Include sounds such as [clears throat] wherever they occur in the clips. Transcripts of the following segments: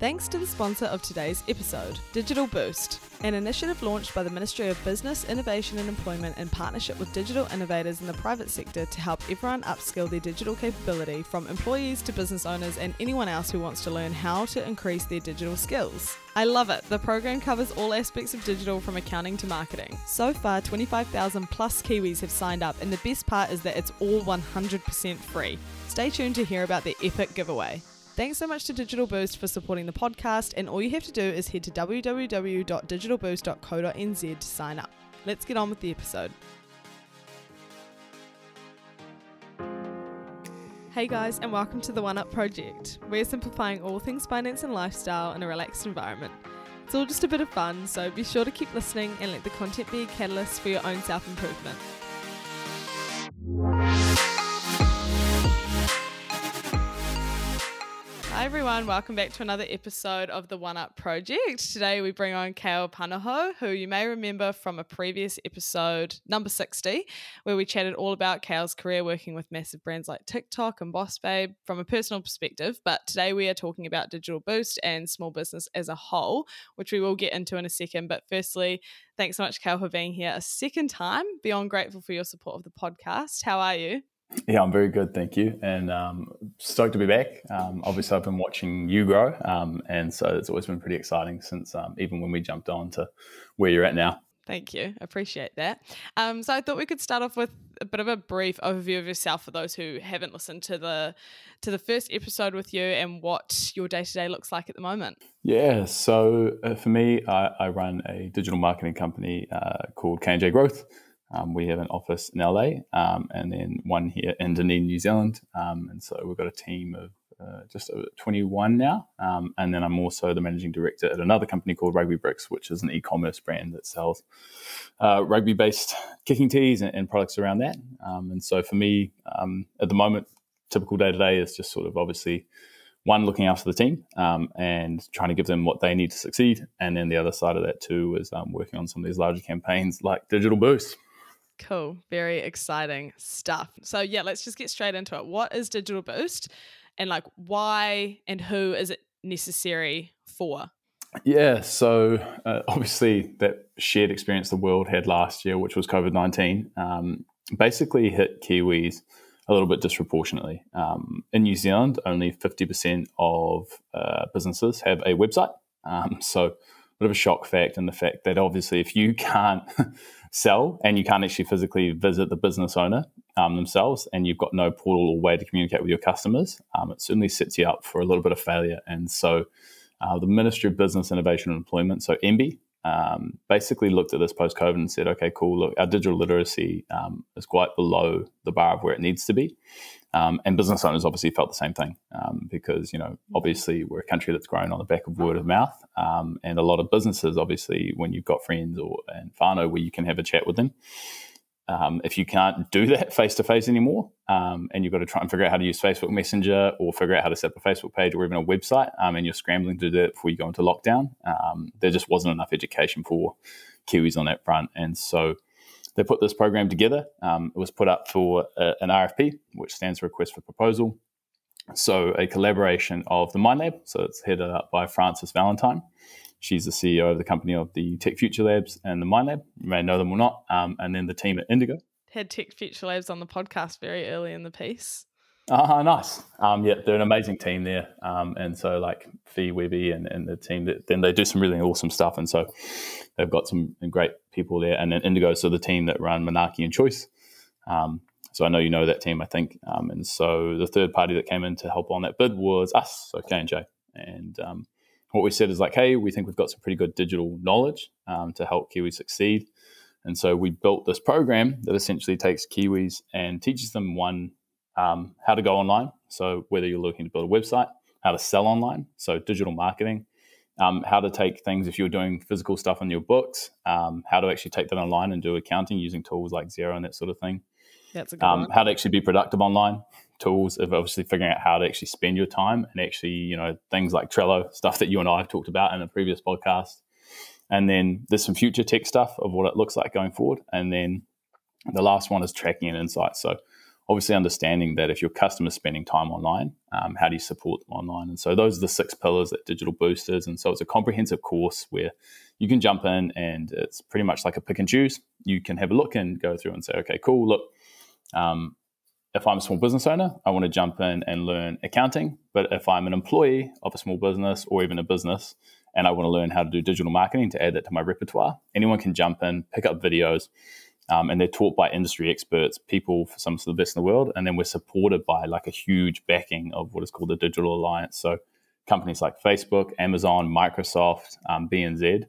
Thanks to the sponsor of today's episode, Digital Boost, an initiative launched by the Ministry of Business, Innovation and Employment in partnership with digital innovators in the private sector to help everyone upskill their digital capability from employees to business owners and anyone else who wants to learn how to increase their digital skills. I love it. The program covers all aspects of digital from accounting to marketing. So far, 25,000 plus Kiwis have signed up, and the best part is that it's all 100% free. Stay tuned to hear about the epic giveaway. Thanks so much to Digital Boost for supporting the podcast, and all you have to do is head to www.digitalboost.co.nz to sign up. Let's get on with the episode. Hey guys, and welcome to the One Up Project. We're simplifying all things finance and lifestyle in a relaxed environment. It's all just a bit of fun, so be sure to keep listening and let the content be a catalyst for your own self improvement. Hi everyone, welcome back to another episode of the One Up Project. Today we bring on Kale Panoho, who you may remember from a previous episode, number 60, where we chatted all about Kale's career working with massive brands like TikTok and Boss Babe from a personal perspective. But today we are talking about Digital Boost and small business as a whole, which we will get into in a second. But firstly, thanks so much, Kale, for being here a second time. Beyond grateful for your support of the podcast. How are you? Yeah, I'm very good, thank you, and um, stoked to be back. Um, obviously, I've been watching you grow, um, and so it's always been pretty exciting since um, even when we jumped on to where you're at now. Thank you, appreciate that. Um, so I thought we could start off with a bit of a brief overview of yourself for those who haven't listened to the to the first episode with you and what your day to day looks like at the moment. Yeah, so uh, for me, I, I, run a digital marketing company uh, called K&J Growth. Um, we have an office in LA um, and then one here in Dunedin, New Zealand. Um, and so we've got a team of uh, just over 21 now. Um, and then I'm also the managing director at another company called Rugby Bricks, which is an e commerce brand that sells uh, rugby based kicking tees and, and, products around that. Um, and so for me, um, at the moment, typical day to day is just sort of obviously one looking after the team um, and trying to give them what they need to succeed and then the other side of that too is um, working on some of these larger campaigns like digital boost Cool. Very exciting stuff. So, yeah, let's just get straight into it. What is Digital Boost and like why and who is it necessary for? Yeah, so uh, obviously that shared experience the world had last year, which was COVID 19, um, basically hit Kiwis a little bit disproportionately. Um, in New Zealand, only 50% of uh, businesses have a website. Um, so, a bit of a shock fact, and the fact that obviously if you can't [laughs] sell and you can't actually physically visit the business owner um, themselves and you've got no portal or way to communicate with your customers, um, it certainly sets you up for a little bit of failure. And so uh, the Ministry of Business, Innovation and Employment, so MBIE, um, basically looked at this post COVID and said, okay, cool, look, our digital literacy um, is quite below the bar of where it needs to be. Um, and business owners obviously felt the same thing um, because, you know, obviously we're a country that's grown on the back of word of mouth. Um, and a lot of businesses, obviously, when you've got friends or and whānau where you can have a chat with them, um, if you can't do that face to face anymore, um, and you've got to try and figure out how to use Facebook Messenger or figure out how to set up a Facebook page or even a website, um, and you're scrambling to do that before you go into lockdown, um, there just wasn't enough education for Kiwis on that front. And so they put this program together. Um, it was put up for a, an RFP, which stands for Request for Proposal. So a collaboration of the MindLab, so it's headed up by Frances Valentine, She's the CEO of the company of the Tech Future Labs and the Mind Lab. You may know them or not. Um, and then the team at Indigo. Had Tech Future Labs on the podcast very early in the piece. Ah, uh, nice. Um, yeah, they're an amazing team there. Um, and so, like Fee Webby and, and the team, that, then they do some really awesome stuff. And so, they've got some great people there. And then Indigo, so the team that run Monarchy and Choice. Um, so I know you know that team, I think. Um, and so the third party that came in to help on that bid was us, so K and J. And um, what we said is like, hey, we think we've got some pretty good digital knowledge um, to help Kiwis succeed. And so we built this program that essentially takes Kiwis and teaches them one, um, how to go online. So whether you're looking to build a website, how to sell online, so digital marketing, um, how to take things if you're doing physical stuff in your books, um, how to actually take that online and do accounting using tools like Xero and that sort of thing. That's a good um, How to actually be productive online, tools of obviously figuring out how to actually spend your time and actually, you know, things like Trello, stuff that you and I have talked about in a previous podcast. And then there's some future tech stuff of what it looks like going forward. And then the last one is tracking and insights. So obviously understanding that if your customer's spending time online, um, how do you support them online? And so those are the six pillars that Digital Boost is. And so it's a comprehensive course where you can jump in and it's pretty much like a pick and choose. You can have a look and go through and say, okay, cool, look, um, if I'm a small business owner, I want to jump in and learn accounting. But if I'm an employee of a small business or even a business and I want to learn how to do digital marketing to add that to my repertoire, anyone can jump in, pick up videos, um, and they're taught by industry experts, people for some of the best in the world, and then we're supported by like a huge backing of what is called the Digital Alliance. So companies like Facebook, Amazon, Microsoft, um, BNZ,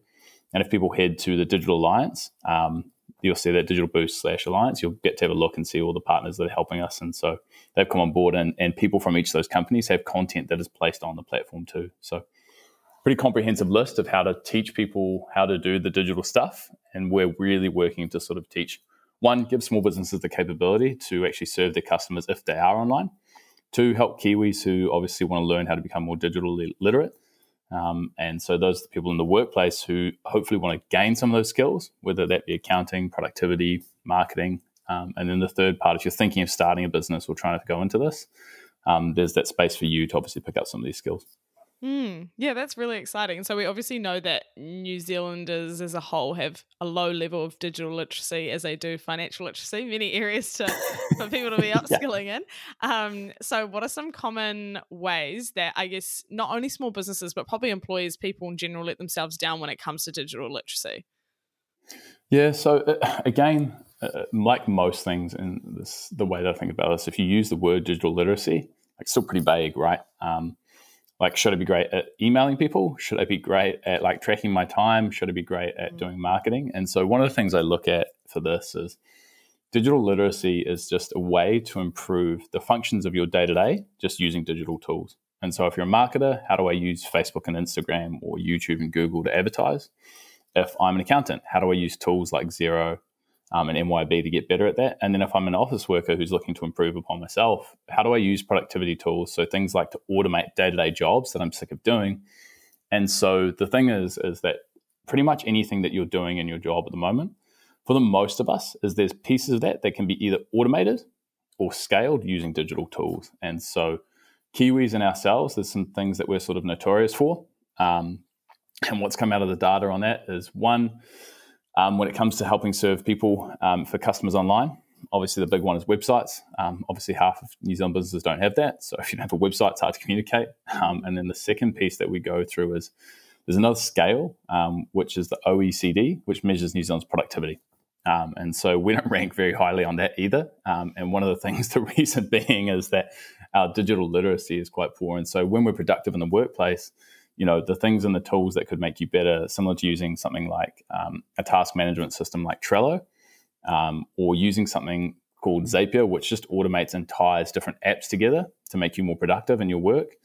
and if people head to the Digital Alliance, um, you'll see that Digital Boost slash Alliance. You'll get to have a look and see all the partners that are helping us, and so they've come on board, and and people from each of those companies have content that is placed on the platform too. So pretty comprehensive list of how to teach people how to do the digital stuff. And we're really working to sort of teach one, give small businesses the capability to actually serve their customers if they are online. Two, help Kiwis who obviously want to learn how to become more digitally literate. Um, and so those are the people in the workplace who hopefully want to gain some of those skills, whether that be accounting, productivity, marketing. Um, and then the third part, if you're thinking of starting a business or trying to go into this, um, there's that space for you to obviously pick up some of these skills. Mm, yeah, that's really exciting. So we obviously know that New Zealanders as a whole have a low level of digital literacy as they do financial literacy, many areas to [laughs] for people to be upskilling yeah. in. Um, so what are some common ways that I guess not only small businesses but probably employers, people in general, let themselves down when it comes to digital literacy? Yeah. So uh, [clears throat] again, uh, like most things in this, the way that I think about this, if you use the word digital literacy, it's still pretty vague, right? Um, like should i be great at emailing people? Should i be great at like tracking my time? Should i be great at mm-hmm. doing marketing? And so one of the things i look at for this is digital literacy is just a way to improve the functions of your day-to-day just using digital tools. And so if you're a marketer how do i use facebook and instagram or youtube and google to advertise? If i'm an accountant how do i use tools like Xero um, and MYOB to get better at that. And then if I'm an office worker who's looking to improve upon myself, how do I use productivity tools? So things like to automate day to day jobs that I'm sick of doing. And so the thing is, is that pretty much anything that you're doing in your job at the moment, for the most of us, is there's pieces of that that can be either automated or scaled using digital tools. And so Kiwis and ourselves, there's some things that we're sort of notorious for. Um, and what's come out of the data on that is one, um, when it comes to helping serve people um, for customers online. Obviously, the big one is websites. Um, obviously, half of New Zealand businesses don't have that. So, if you don't have a website, it's hard to communicate. Um, and then the second piece that we go through is there's another scale, um, which is the OECD, which measures New Zealand's productivity. Um, and so we don't [laughs] rank very highly on that either. and one of the things, [laughs] the reason being is that our digital literacy is quite poor. And so when we're productive in the workplace, you know the things and the tools that could make you better similar to using something like um, a task management system like trello um, or using something called zapier which just automates and ties different apps together to make you more productive in your work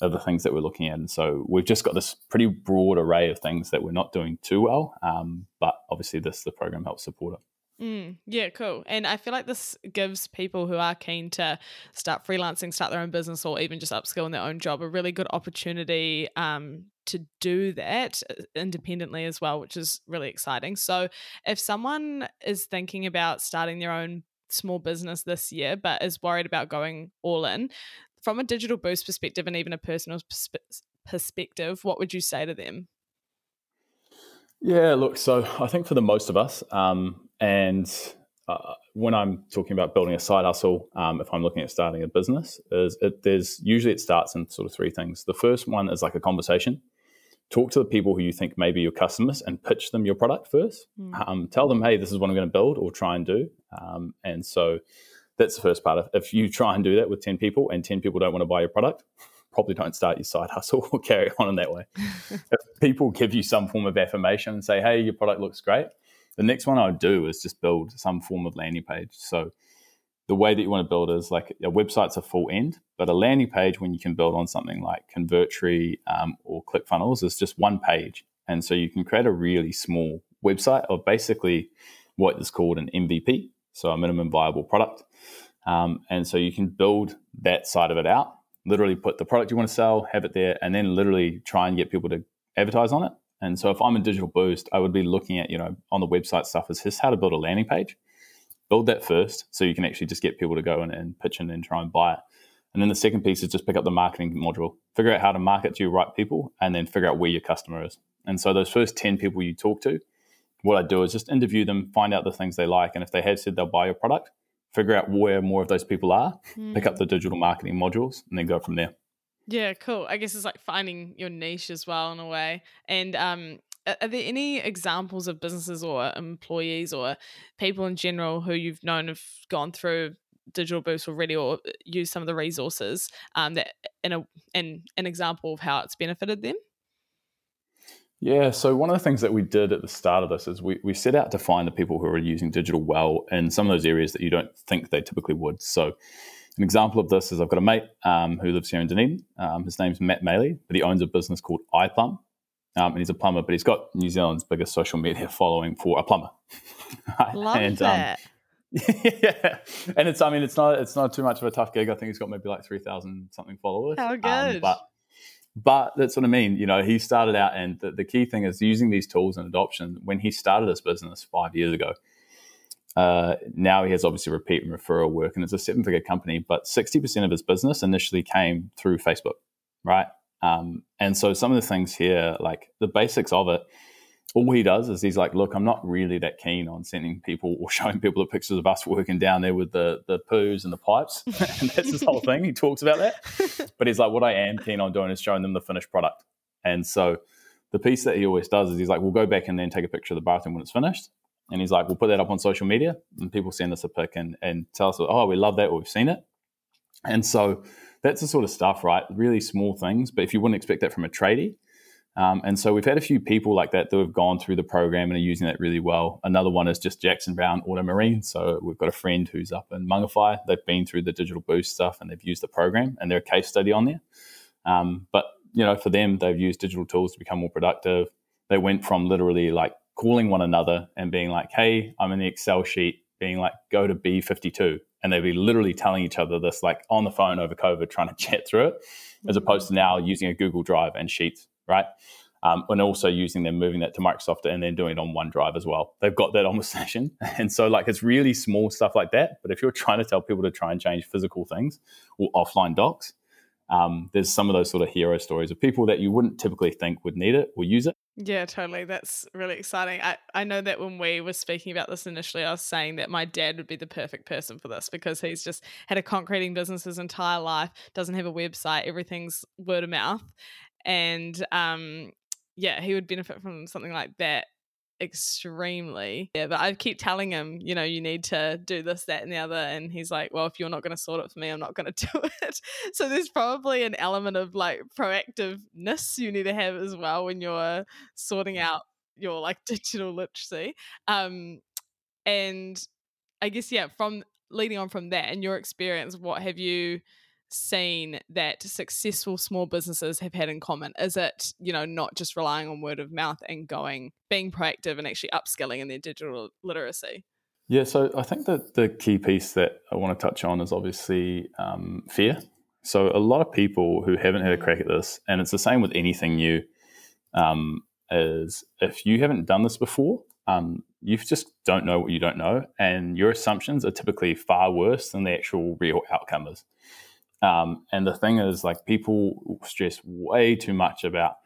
are the things that we're looking at. And so we've just got this pretty broad array of things that we're not doing too well um, but obviously this the program helps support it Mm, yeah, cool. And I feel like this gives people who are keen to start freelancing, start their own business, or even just upskill in their own job a really good opportunity um, to do that uh, independently as well, which is really exciting. So, if someone is thinking about starting their own small business this year, but is worried about going all in, from a digital boost perspective and even a personal perspe- perspective, what would you say to them? Yeah, look, so I think for the most of us, um, and uh, when I'm talking about building a side hustle, um, if I'm looking at starting a business, is it, there's usually it starts in sort of three things. The first one is like a conversation. Talk to the people who you think may be your customers and pitch them your product first. Mm. Um, tell them, hey, this is what I'm going to build or try and do. Um, and so that's the first part. If you try and do that with 10 people and 10 people don't want to buy your product, probably don't start your side hustle or [laughs] carry on in that way. [laughs] if people give you some form of affirmation and say, hey, your product looks great, the next one I would do is just build some form of landing page. So the way that you want to build is like a website's a full end, but a landing page when you can build on something like Convertri um, or ClickFunnels is just one page. And so you can create a really small website or basically what is called an MVP, so a minimum viable product. Um, and so you can build that side of it out, literally put the product you want to sell, have it there, and then literally try and get people to advertise on it. And so if I'm a digital boost, I would be looking at, you know, on the website stuff is just how to build a landing page. Build that first so you can actually just get people to go in and pitch in and try and buy it. And then the second piece is just pick up the marketing module, figure out how to market to your right people, and then figure out where your customer is. And so those first 10 people you talk to, what I do is just interview them, find out the things they like. And if they have said they'll buy your product, figure out where more of those people are, mm. pick up the digital marketing modules, and then go from there. Yeah, cool. I guess it's like finding your niche as well in a way. And um, are there any examples of businesses or employees or people in general who you've known have gone through digital boost already or uh, use some of the resources um, that in a in an example of how it's benefited them? Yeah, so one of the things that we did at the start of this is we, we set out to find the people who are using digital well in some of those areas that you don't think they typically would. So an example of this is I've got a mate um, who lives here in Dunedin. Um, his name's Matt Maley, but he owns a business called iPlumb. Um, and he's a plumber, but he's got New Zealand's biggest social media following for a plumber. [laughs] Love and, um, that. [laughs] yeah, and it's I mean it's not it's not too much of a tough gig. I think he's got maybe like three thousand something followers. How um, good! but but that's what I mean. You know, he started out, and the, the key thing is using these tools and adoption. When he started this business five years ago, uh, now he has obviously repeat and referral work, and it's a seven figure company. But sixty percent of his business initially came through Facebook, right? Um, and so some of the things here, like the basics of it, all he does is he's like, look, I'm not really that keen on sending people [laughs] or showing people the pictures of us working down there with the the poos and the pipes. [laughs] and that's his whole thing. He talks about that. [laughs] But he's like, what I am keen on doing is showing them the finished product. And so the piece that he always does is he's like, we'll go back and then take a picture of the bathroom when it's finished. And he's like, we'll put that up on social media and people send us a pic and, and tell us, oh, we love that, or we've seen it. And so that's the sort of stuff, right? Really small things. But if you wouldn't expect that from a tradie, um, and so we've had a few people like that that have gone through the program and are using that really well. Another one is just Jackson Brown Auto Marine. So we've got a friend who's up in Mangawhai. They've been through the digital boost stuff and they've used the program and they're a case study on there. Um, but you know, for them, they've used digital tools to become more productive. They went from literally like calling one another and being like, "Hey, I'm in the Excel sheet," being like, "Go to B52," and they'd be literally telling each other this like on the phone over COVID, trying to [laughs] chat through it, as opposed to now using a Google Drive and Sheets right? Um, and also using them, moving that to Microsoft and then doing it on OneDrive as well. They've got that on the [laughs] session. And so, like, it's really small stuff like that. But if you're trying to tell people to try and change physical things or offline docs, um, there's some of those sort of hero stories of people that you wouldn't typically think would need it or use it. Yeah, totally. That's really exciting. I, I know that when we were speaking about this initially, I was saying that my dad would be the perfect person for this because he's just had a concreting business his entire life, doesn't have a website, everything's word of mouth and um, yeah, he would benefit from something like that extremely. Yeah, but I keep telling him, you know, you need to do this, that, and the other. And he's like, well, if you're not going to sort it for me, I'm not going [laughs] to do it. so there's probably an element of like proactiveness you need to have as well when you're sorting out your like [laughs] digital literacy. Um, and I guess, yeah, from leading on from that and your experience, what have you seen that successful small businesses have had in common? Is it, you know, not just relying on word of mouth and going, being proactive and actually upskilling in their digital literacy? Yeah, so I think that the key piece that I want to touch on is obviously um, fear. So a lot of people who haven't had a crack at this, and it's the same with anything new, um, is if you haven't done this before, um, you just don't know what you don't know, and your assumptions are typically far worse than the actual real outcome is. Um, and the thing is, like, people stress way too much about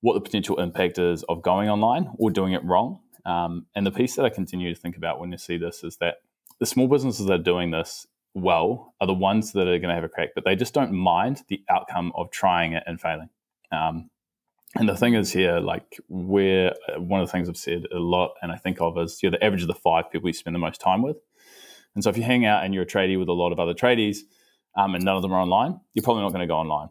what the potential impact is of going online or doing it wrong. Um, and the piece that I continue to think about when you see this is that the small businesses that are doing this well are the ones that are going to have a crack, but they just don't mind the outcome of trying it and failing. Um, and the thing is here, like where uh, one of the things I've said a lot and I think of is you're the average of the five people you spend the most time with. And so if you hang out and you're a tradie with a lot of other tradies, um, and none of them are online, you're probably not going to go online,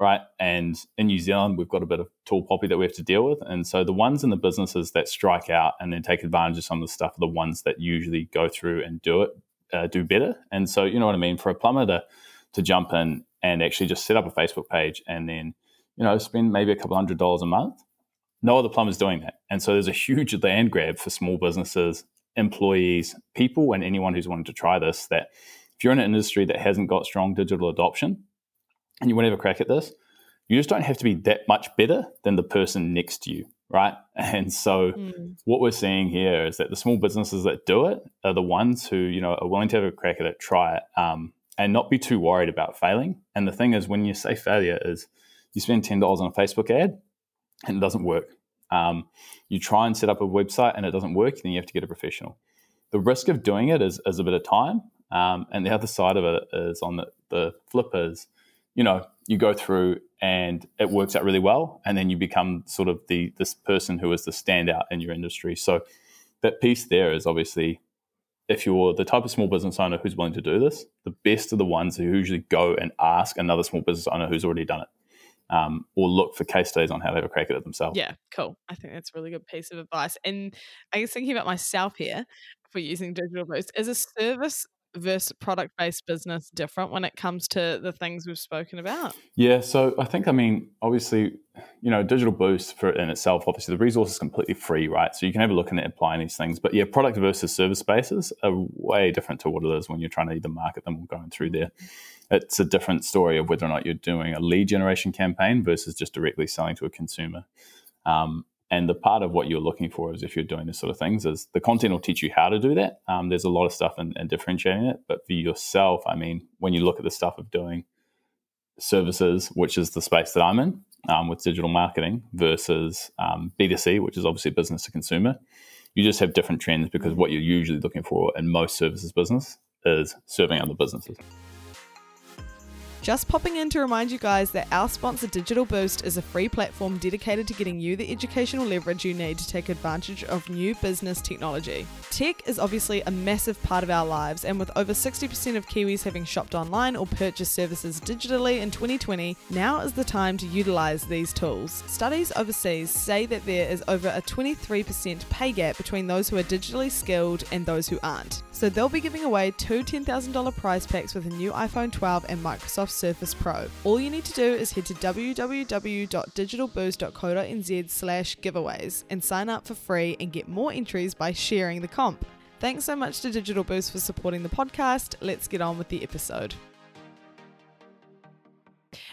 right? And in New Zealand, we've got a bit of tall poppy that we have to deal with. And so the ones in the businesses that strike out and then take advantage of some of the stuff are the ones that usually go through and do it, uh, do better. And so, you know what I mean? For a plumber to, to jump in and actually just set up a Facebook page and then, you know, spend maybe a couple hundred dollars a month, no other plumber's doing that. And so there's a huge land grab for small businesses, employees, people, and anyone who's wanting to try this that if you're in an industry that hasn't got strong digital adoption and you want to have a crack at this, you just don't have to be that much better than the person next to you. right? [laughs] And so mm. what we're seeing here is that the small businesses that do it are the ones who you know are willing to have a crack at it, try it, um, and not be too worried about failing. And the thing is, when you say failure, is you spend ten dollars on a Facebook ad and it doesn't work. Um, you try and set up a website and it doesn't work, then you have to get a professional. The risk of doing it is, is a bit of time, um, and the other side of it is on the, the you know, you go through and it works out really well, and then you become sort of the this person who is the standout in your industry. So that piece there is obviously if you're the type of small business owner who's willing to do this, the best are the ones who usually go and ask another small business owner who's already done it. Um, or look for case studies on how they have a crack at it themselves. Yeah, cool. I think that's a really good piece of advice. And I guess thinking about myself here for using Digital Boost, as a service versus product based business different when it comes to the things we've spoken about? Yeah, so I think, I mean, obviously, you know, Digital Boost for in itself, obviously, the resource is completely free, right? So you can have a look at applying these things. But yeah, product versus service spaces are way different to what it is when you're trying to either market them or going through there. It's a different story of whether or not you're doing a lead generation campaign versus just directly selling to a consumer. Um, and the part of what you're looking for is if you're doing this sort of things is the content will teach you how to do that. Um, there's a lot of stuff in, in, differentiating it, but for yourself, I mean, when you look at the stuff of doing services, which is the space that I'm in um, with digital marketing versus um, B2C, which is obviously business to consumer, you just have different trends because what you're usually looking for in most services business is serving other businesses. Just popping in to remind you guys that our sponsor Digital Boost is a free platform dedicated to getting you the educational leverage you need to take advantage of new business technology. Tech is obviously a massive part of our lives, and with over 60% of Kiwis having shopped online or purchased services digitally in 2020, now is the time to utilize these tools. Studies overseas say that there is over a 23% pay gap between those who are digitally skilled and those who aren't. So they'll be giving away two $10,000 prize packs with a new iPhone 12 and Microsoft Surface Pro. All you need to do is head to www.digitalboost.co.nz slash giveaways and sign up for free and get more entries by sharing the comp. Thanks so much to Digital Boost for supporting the podcast. Let's get on with the episode.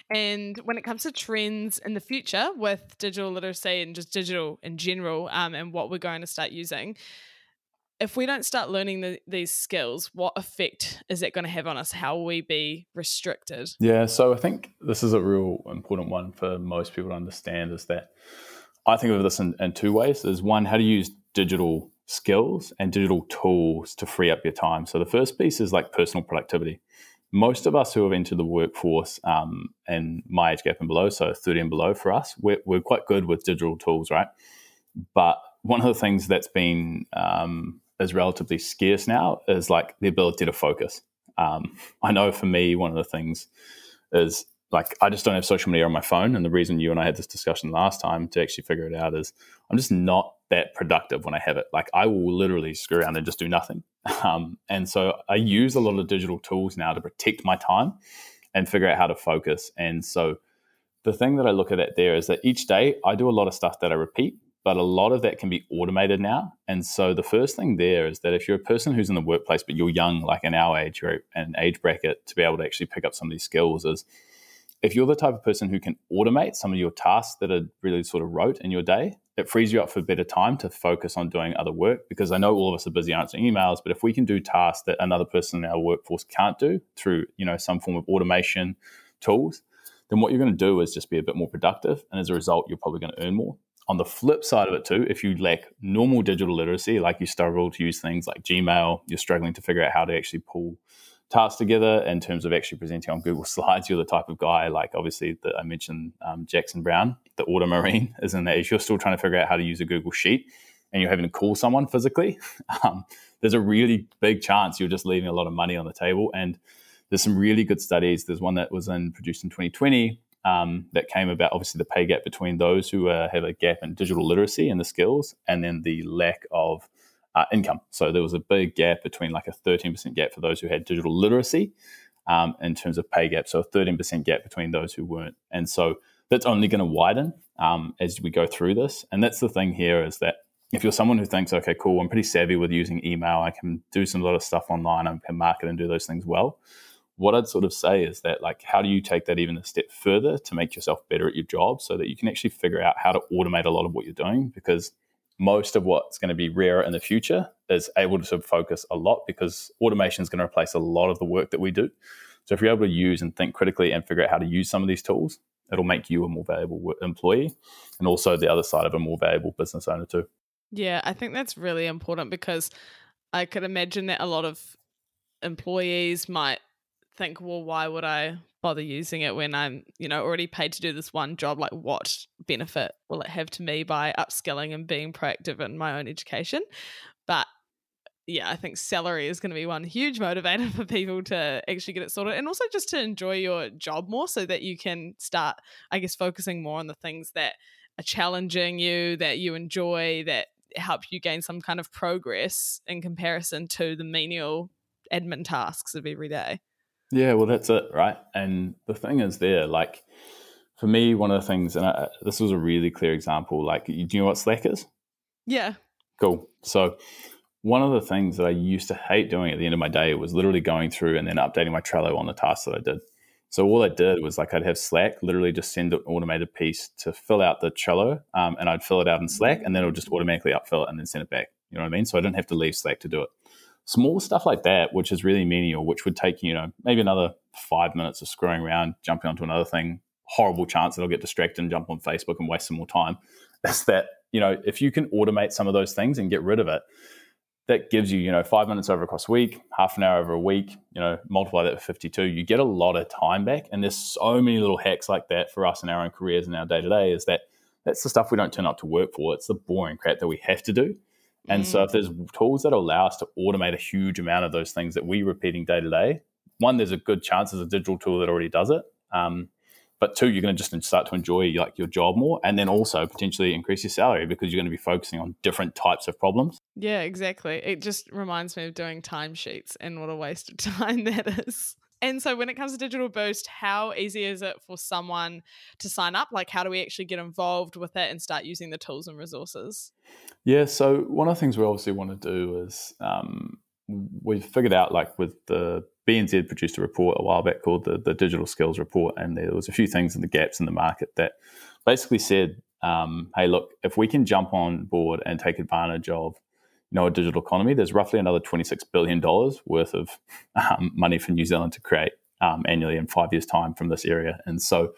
And when it comes to trends in the future with digital literacy and just digital in general, um, and what we're going to start using, if we don't start learning the, these skills, what effect is that going to have on us? How will we be restricted? Yeah, so I think this is a real important one for most people to understand is that I think of this in, in two ways. There's one, how to use digital skills and digital tools to free up your time. So the first piece is like personal productivity. Most of us who have entered the workforce um, and my age gap and below, so 30 and below for us, we're, we're quite good with digital tools, right? But one of the things that's been um, is relatively scarce now is like the ability to focus. Um, I know for me, one of the things is like I just don't have social media on my phone, and the reason you and I had this discussion last time to actually figure it out is I'm just not that productive when I have it. Like I will literally screw around and just do nothing. [laughs] Um, and so I use a lot of digital tools now to protect my time and figure out how to focus. And so the thing that I look at it there is that each day I do a lot of stuff that I repeat but a lot of that can be automated now. And so the first thing there is that if you're a person who's in the workplace, but you're young, like in our age or an age bracket, to be able to actually pick up some of these skills is if you're the type of person who can automate some of your tasks that are really sort of rote in your day, it frees you up for better time to focus on doing other work. Because I know all of us are busy answering emails, but if we can do tasks that another person in our workforce can't do through, you know, some form of automation tools, then what you're going to do is just be a bit more productive. And as a result, you're probably going to earn more. On the flip side of it, too, if you lack normal digital literacy, like you struggle to use things like Gmail, you're struggling to figure out how to actually pull tasks together in terms of actually presenting on Google [laughs] Slides, you're the type of guy, like obviously that I mentioned um, Jackson Brown, the auto marine is in there. If you're still trying to figure out how to use a Google Sheet and you're having to call someone physically, [laughs] um, there's a really big chance you're just leaving a lot of money on the table. And there's some really good studies. There's one that was in, produced in 2020 um, that came about obviously the pay gap between those who uh, have a gap in digital literacy and the skills and then the lack of uh, income. So there was a big gap between like a 13% gap for those who had digital literacy um, in terms of pay gap. So a 13% gap between those who weren't. And so that's only going to widen um, as we go through this. And that's the thing here is that if you're someone who thinks, okay, cool, I'm pretty savvy with using email, I can do some lot of stuff online, I can market and do those things well what I'd sort of say is that like how do you take that even a step further to make yourself better at your job so that you can actually figure out how to automate a lot of what you're doing because most of what's going to be rarer in the future is able to focus a lot because automation is going to replace a lot of the work that we do. So if you're able to use and think critically and figure out how to use some of these tools, it'll make you a more valuable employee and also the other side of a more valuable business owner too. Yeah, I think that's really important because I could imagine that a lot of employees might think, well, why would I bother using it when I'm, you know, already paid to do this one job? Like, what benefit will it have to me by upskilling and being proactive in my own education? But yeah, I think salary is going to be one huge [laughs] motivator for people to actually get it sorted and also just to enjoy your job more so that you can start, I guess, focusing more on the things that are challenging you, that you enjoy, that help you gain some kind of progress in comparison to the menial admin tasks of every day. Yeah, well, that's it, right? And the thing is, there, like, for me, one of the things, and I, this was a really clear example. Like, do you know what Slack is? Yeah. Cool. So, one of the things that I used to hate doing at the end of my day was literally going through and then updating my Trello on the tasks that I did. So all I did was like I'd have Slack literally just send an automated piece to fill out the Trello, um, and I'd fill it out in Slack, and then it would just automatically upfill it and then send it back. You know what I mean? So I didn't have to leave Slack to do it small stuff like that, which is really menial, which would take, you know, maybe another five minutes of screwing around, jumping onto another thing, horrible chance that I'll get distracted and jump on Facebook and waste some more time. [laughs] That's that, you know, if you can automate some of those things and get rid of it, that gives you, you know, five minutes over across a week, half an hour over a week, you know, multiply that with 52, you get a lot of time back. And there's so many little hacks like that for us in our own careers and our day to day is that that's the stuff we don't turn up to work for. It's the boring crap that we have to do. And mm. so if there's tools that allow us to automate a huge amount of those things that we're repeating day to day, one, there's a good chance there's a digital tool that already does it. Um, but two, you're going to just start to enjoy like your job more, and then also potentially increase your salary because you're going to be focusing on different types of problems. Yeah, exactly. It just reminds me of doing timesheets and what a waste of [laughs] time that is. And so, when it comes to Digital Boost, how easy is it for someone to sign up? Like, how do we actually get involved with it and start using the tools and resources? Yeah, so one of the things we obviously want to do is um, we've figured out, like, with the BNZ produced a report a while back called the, the Digital Skills Report, and there was a few things in the gaps in the market that basically said, um, hey, look, if we can jump on board and take advantage of know, a digital economy, there's roughly another $26 billion worth of um, money for New Zealand to create um, annually in five years' time from this area. And so,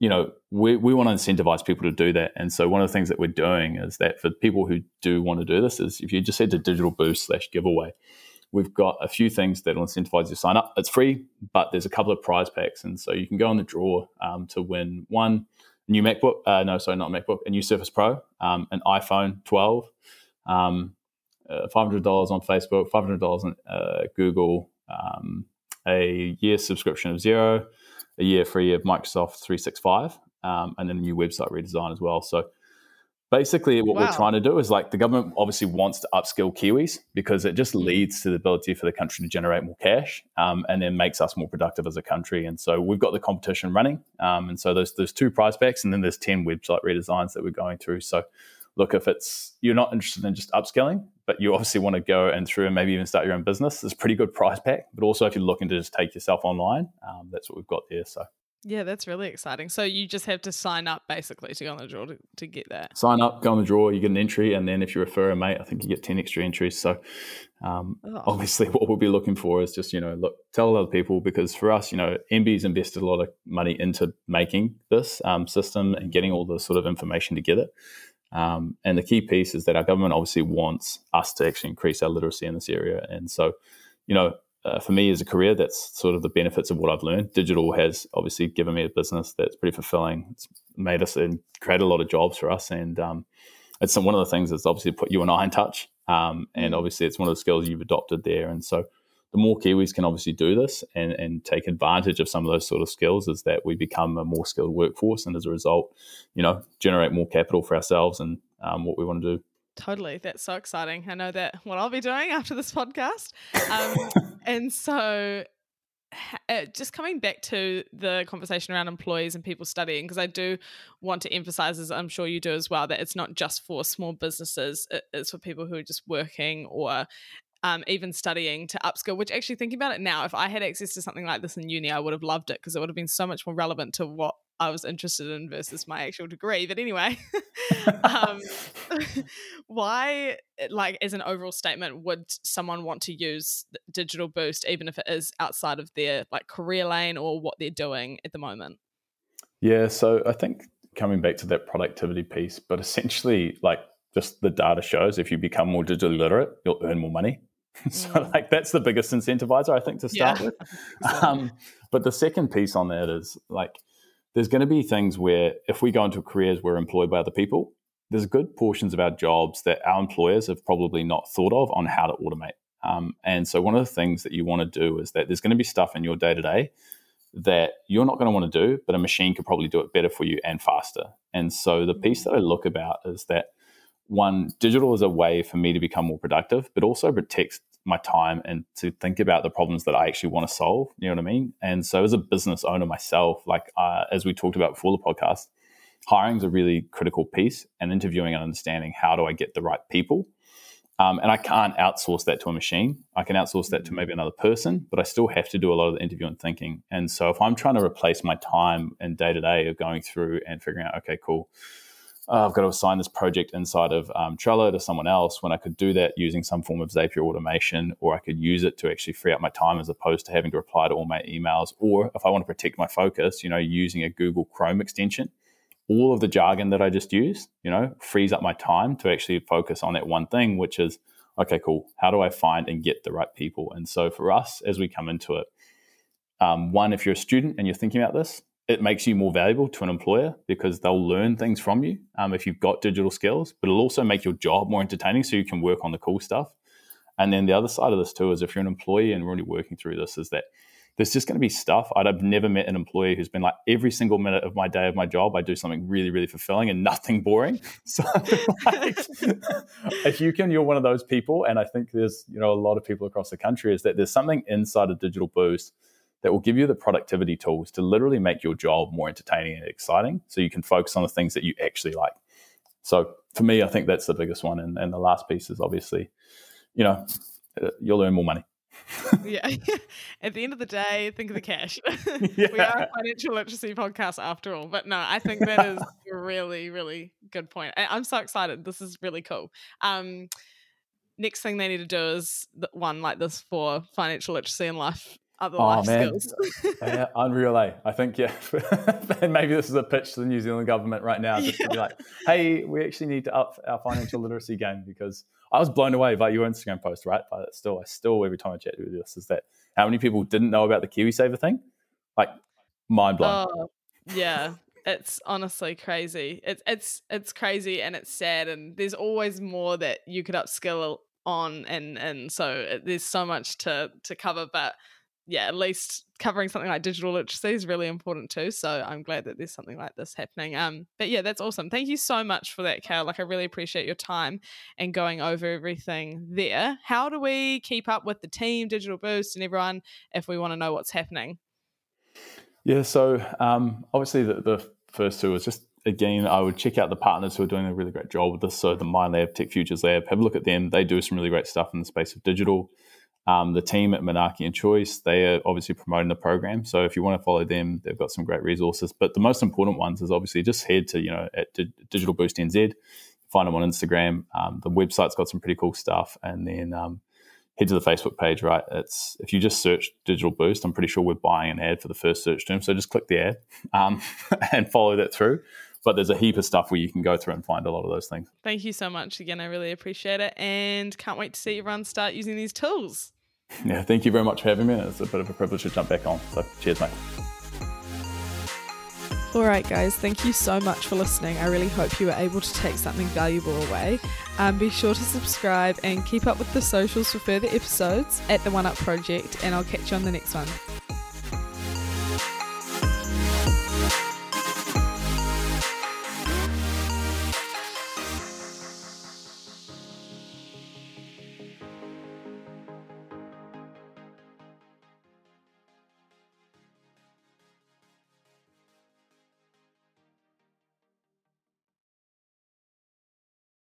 you know, we, we want to incentivize people to do that. And so one of the things that we're doing is that for people who do want to do this is if you just head to digital boost slash giveaway, we've got a few things that will incentivize you to sign up. It's free, but there's a couple of prize packs. And so you can go on the draw um, to win one new MacBook, uh, no, sorry, not MacBook, a new Surface Pro, um, an iPhone 12, um, $500 on Facebook, $500 on uh, Google, um, a year subscription of Xero, a year free of Microsoft 365, um, and then a new website redesign as well. So basically, what wow. we're trying to do is like the government obviously wants to upskill Kiwis because it just mm. leads to the ability for the country to generate more cash um, and then makes us more productive as a country. And so we've got the competition running. Um, and so there's, there's two prize packs and then there's 10 website redesigns that we're going through. So look, if it's you're not interested in just upskilling, but you obviously want to go and through and maybe even start your own business, it's a pretty good price pack. But also, if you're looking to just take yourself online, um, that's what we've got there. So. Yeah, that's really exciting. So you just have to sign up basically to go on the draw to, to get that. Sign up, go on the draw, you get an entry, and then if you refer a mate, I think you get ten extra entries. So um, oh. obviously, [laughs] what we'll be looking for is just you know look, tell other people because for us, you know, MBIE's invested a lot of money into making this um, system and getting all the sort of information together. Um, and the key piece is that our government obviously wants us to actually increase our literacy in this area. And so, you know, uh, for me as a career, that's sort of the benefits of what I've learned. Digital has obviously given me a business that's pretty fulfilling. It's made us and created a lot of jobs for us. And um, it's one of the things that's obviously put you and I in touch. Um, and mm. obviously, it's one of the skills you've adopted there. And so, the more Kiwis can obviously do this and, and take advantage of some of those sort of skills is that we become a more skilled workforce and as a result, you know, generate more capital for ourselves and um, what we want to do. Totally. That's so exciting. I know that what I'll be doing after this podcast. Um, [laughs] and so uh, just coming back to the conversation around employees and people studying, because I do want to emphasize, as I'm sure you do as well, that it's not just for small businesses, it's for people who are just working or um, even studying to upskill, which actually thinking about it now, if I had access to something like this in uni, I would have loved it because it would have been so much more relevant to what I was interested in versus my actual degree. But anyway, [laughs] um, [laughs] [laughs] why, like, as an overall statement, would someone want to use Digital Boost, even if it is outside of their like career lane or what they're doing at the moment? Yeah, so I think coming back to that productivity piece, but essentially, like, just the data shows if you become more digitally literate, you'll earn more money. [laughs] so, mm. like, that's the biggest incentivizer, I think, to start yeah. [laughs] with. Um, but the second piece on that is like, there's going to be things where if we go into careers where we're employed by other people, there's good portions of our jobs that our employers have probably not thought of on how to automate. Um, and so one of the things that you want to do is that there's going to be stuff in your day to day that you're not going to want to do, but a machine could probably do it better for you and faster. And so the piece that I look about is that one, digital is a way for me to become more productive, but also protects my time and to think about the problems that I actually want to solve. You know what I mean? And so, as a business owner myself, like uh, as we talked about before the podcast, hiring is a really critical piece, and interviewing and understanding how do I get the right people. Um, and I can't outsource that to a machine. I can outsource that to maybe another person, but I still have to do a lot of the interview and thinking. And so, if I'm trying to replace my time and day to day of going through and figuring out, okay, cool oh, I've got to assign this project inside of um, Trello to someone else when I could do that using some form of Zapier automation, or I could use it to actually free up my time as opposed to having to reply to all my emails. Or if I want to protect my focus, you know, using a Google Chrome extension, all of the jargon that I just used, you know, frees up my time to actually focus on that one thing, which is, okay, cool. How do I find and get the right people? And so for us, as we come into it, um, one, if you're a student and you're thinking about this, it makes you more valuable to an employer because they'll learn things from you um, if you've got digital skills, but it'll also make your job more entertaining so you can work on the cool stuff. And then the other side of this too is if you're an employee and we're already working through this, is that there's just going to be stuff. I'd have never met an employee who's been like every single minute of my day of my job, I do something really, really fulfilling and nothing boring. [laughs] So, like, if you can, you're one of those people. And I think there's, you know, a lot of people across the country is that there's something inside of Digital Boost that will give you the productivity tools to literally make your job more entertaining and exciting so you can focus on the things that you actually like. So for me, I think that's the biggest one. And, and the last piece is obviously, you know, uh, you'll earn more money. [laughs] yeah. [laughs] At the end of the day, think of the cash. yeah. [laughs] We are a financial literacy podcast after all. But no, I think that is a really, really good point. I, am so excited. This is really cool. Um, next thing they need to do is one like this for financial literacy and life other oh, life man. skills. [laughs] yeah, unreal, eh? I think, yeah. [laughs] and maybe this is a pitch to the New Zealand government right now just yeah. to be like, hey, we actually need to up our financial literacy game because I was blown away by your Instagram post, right? But still, I still, every time I chat with you this, is that how many people didn't know about the KiwiSaver thing? Like, mind blowing. Oh, yeah. It's honestly crazy. It's it's it's crazy and it's sad and there's always more that you could upskill on and and so there's so much to to cover but yeah, at least covering something like digital literacy is really important too. So I'm glad that there's something like this happening. Um, but yeah, that's awesome. Thank you so much for that, Cal. Like I really appreciate your time and going over everything there. How do we keep up with the team, Digital Boost, and everyone if we want to know what's happening? Yeah, so um, obviously the, the first two is just again, I would check out the partners who are doing a really great job with this. So the Mind Lab, Tech Futures Lab, have a look at them. They do some really great stuff in the space of digital. Um, the team at Monarchy and Choice, they are obviously promoting the program. So if you want to follow them, they've got some great resources. But the most important ones is obviously just head to, you know, at D- Digital Boost NZ, find them on Instagram. Um, the website's got some pretty cool stuff. And then um, head to the Facebook page, right? It's if you just search Digital Boost, I'm pretty sure we're buying an ad for the first search term. So just click the ad um, [laughs] and follow that through but there's a heap of stuff where you can go through and find a lot of those things. Thank you so much again. I really appreciate it and can't wait to see everyone start using these tools. [laughs] Yeah, thank you very much for having me. It's a bit of a privilege to jump back on. So cheers, mate. All right, guys, thank you so much for listening. I really hope you were able to take something valuable away. Um, be sure to subscribe and keep up with the socials for further episodes at the One Up Project, and I'll catch you on the next one.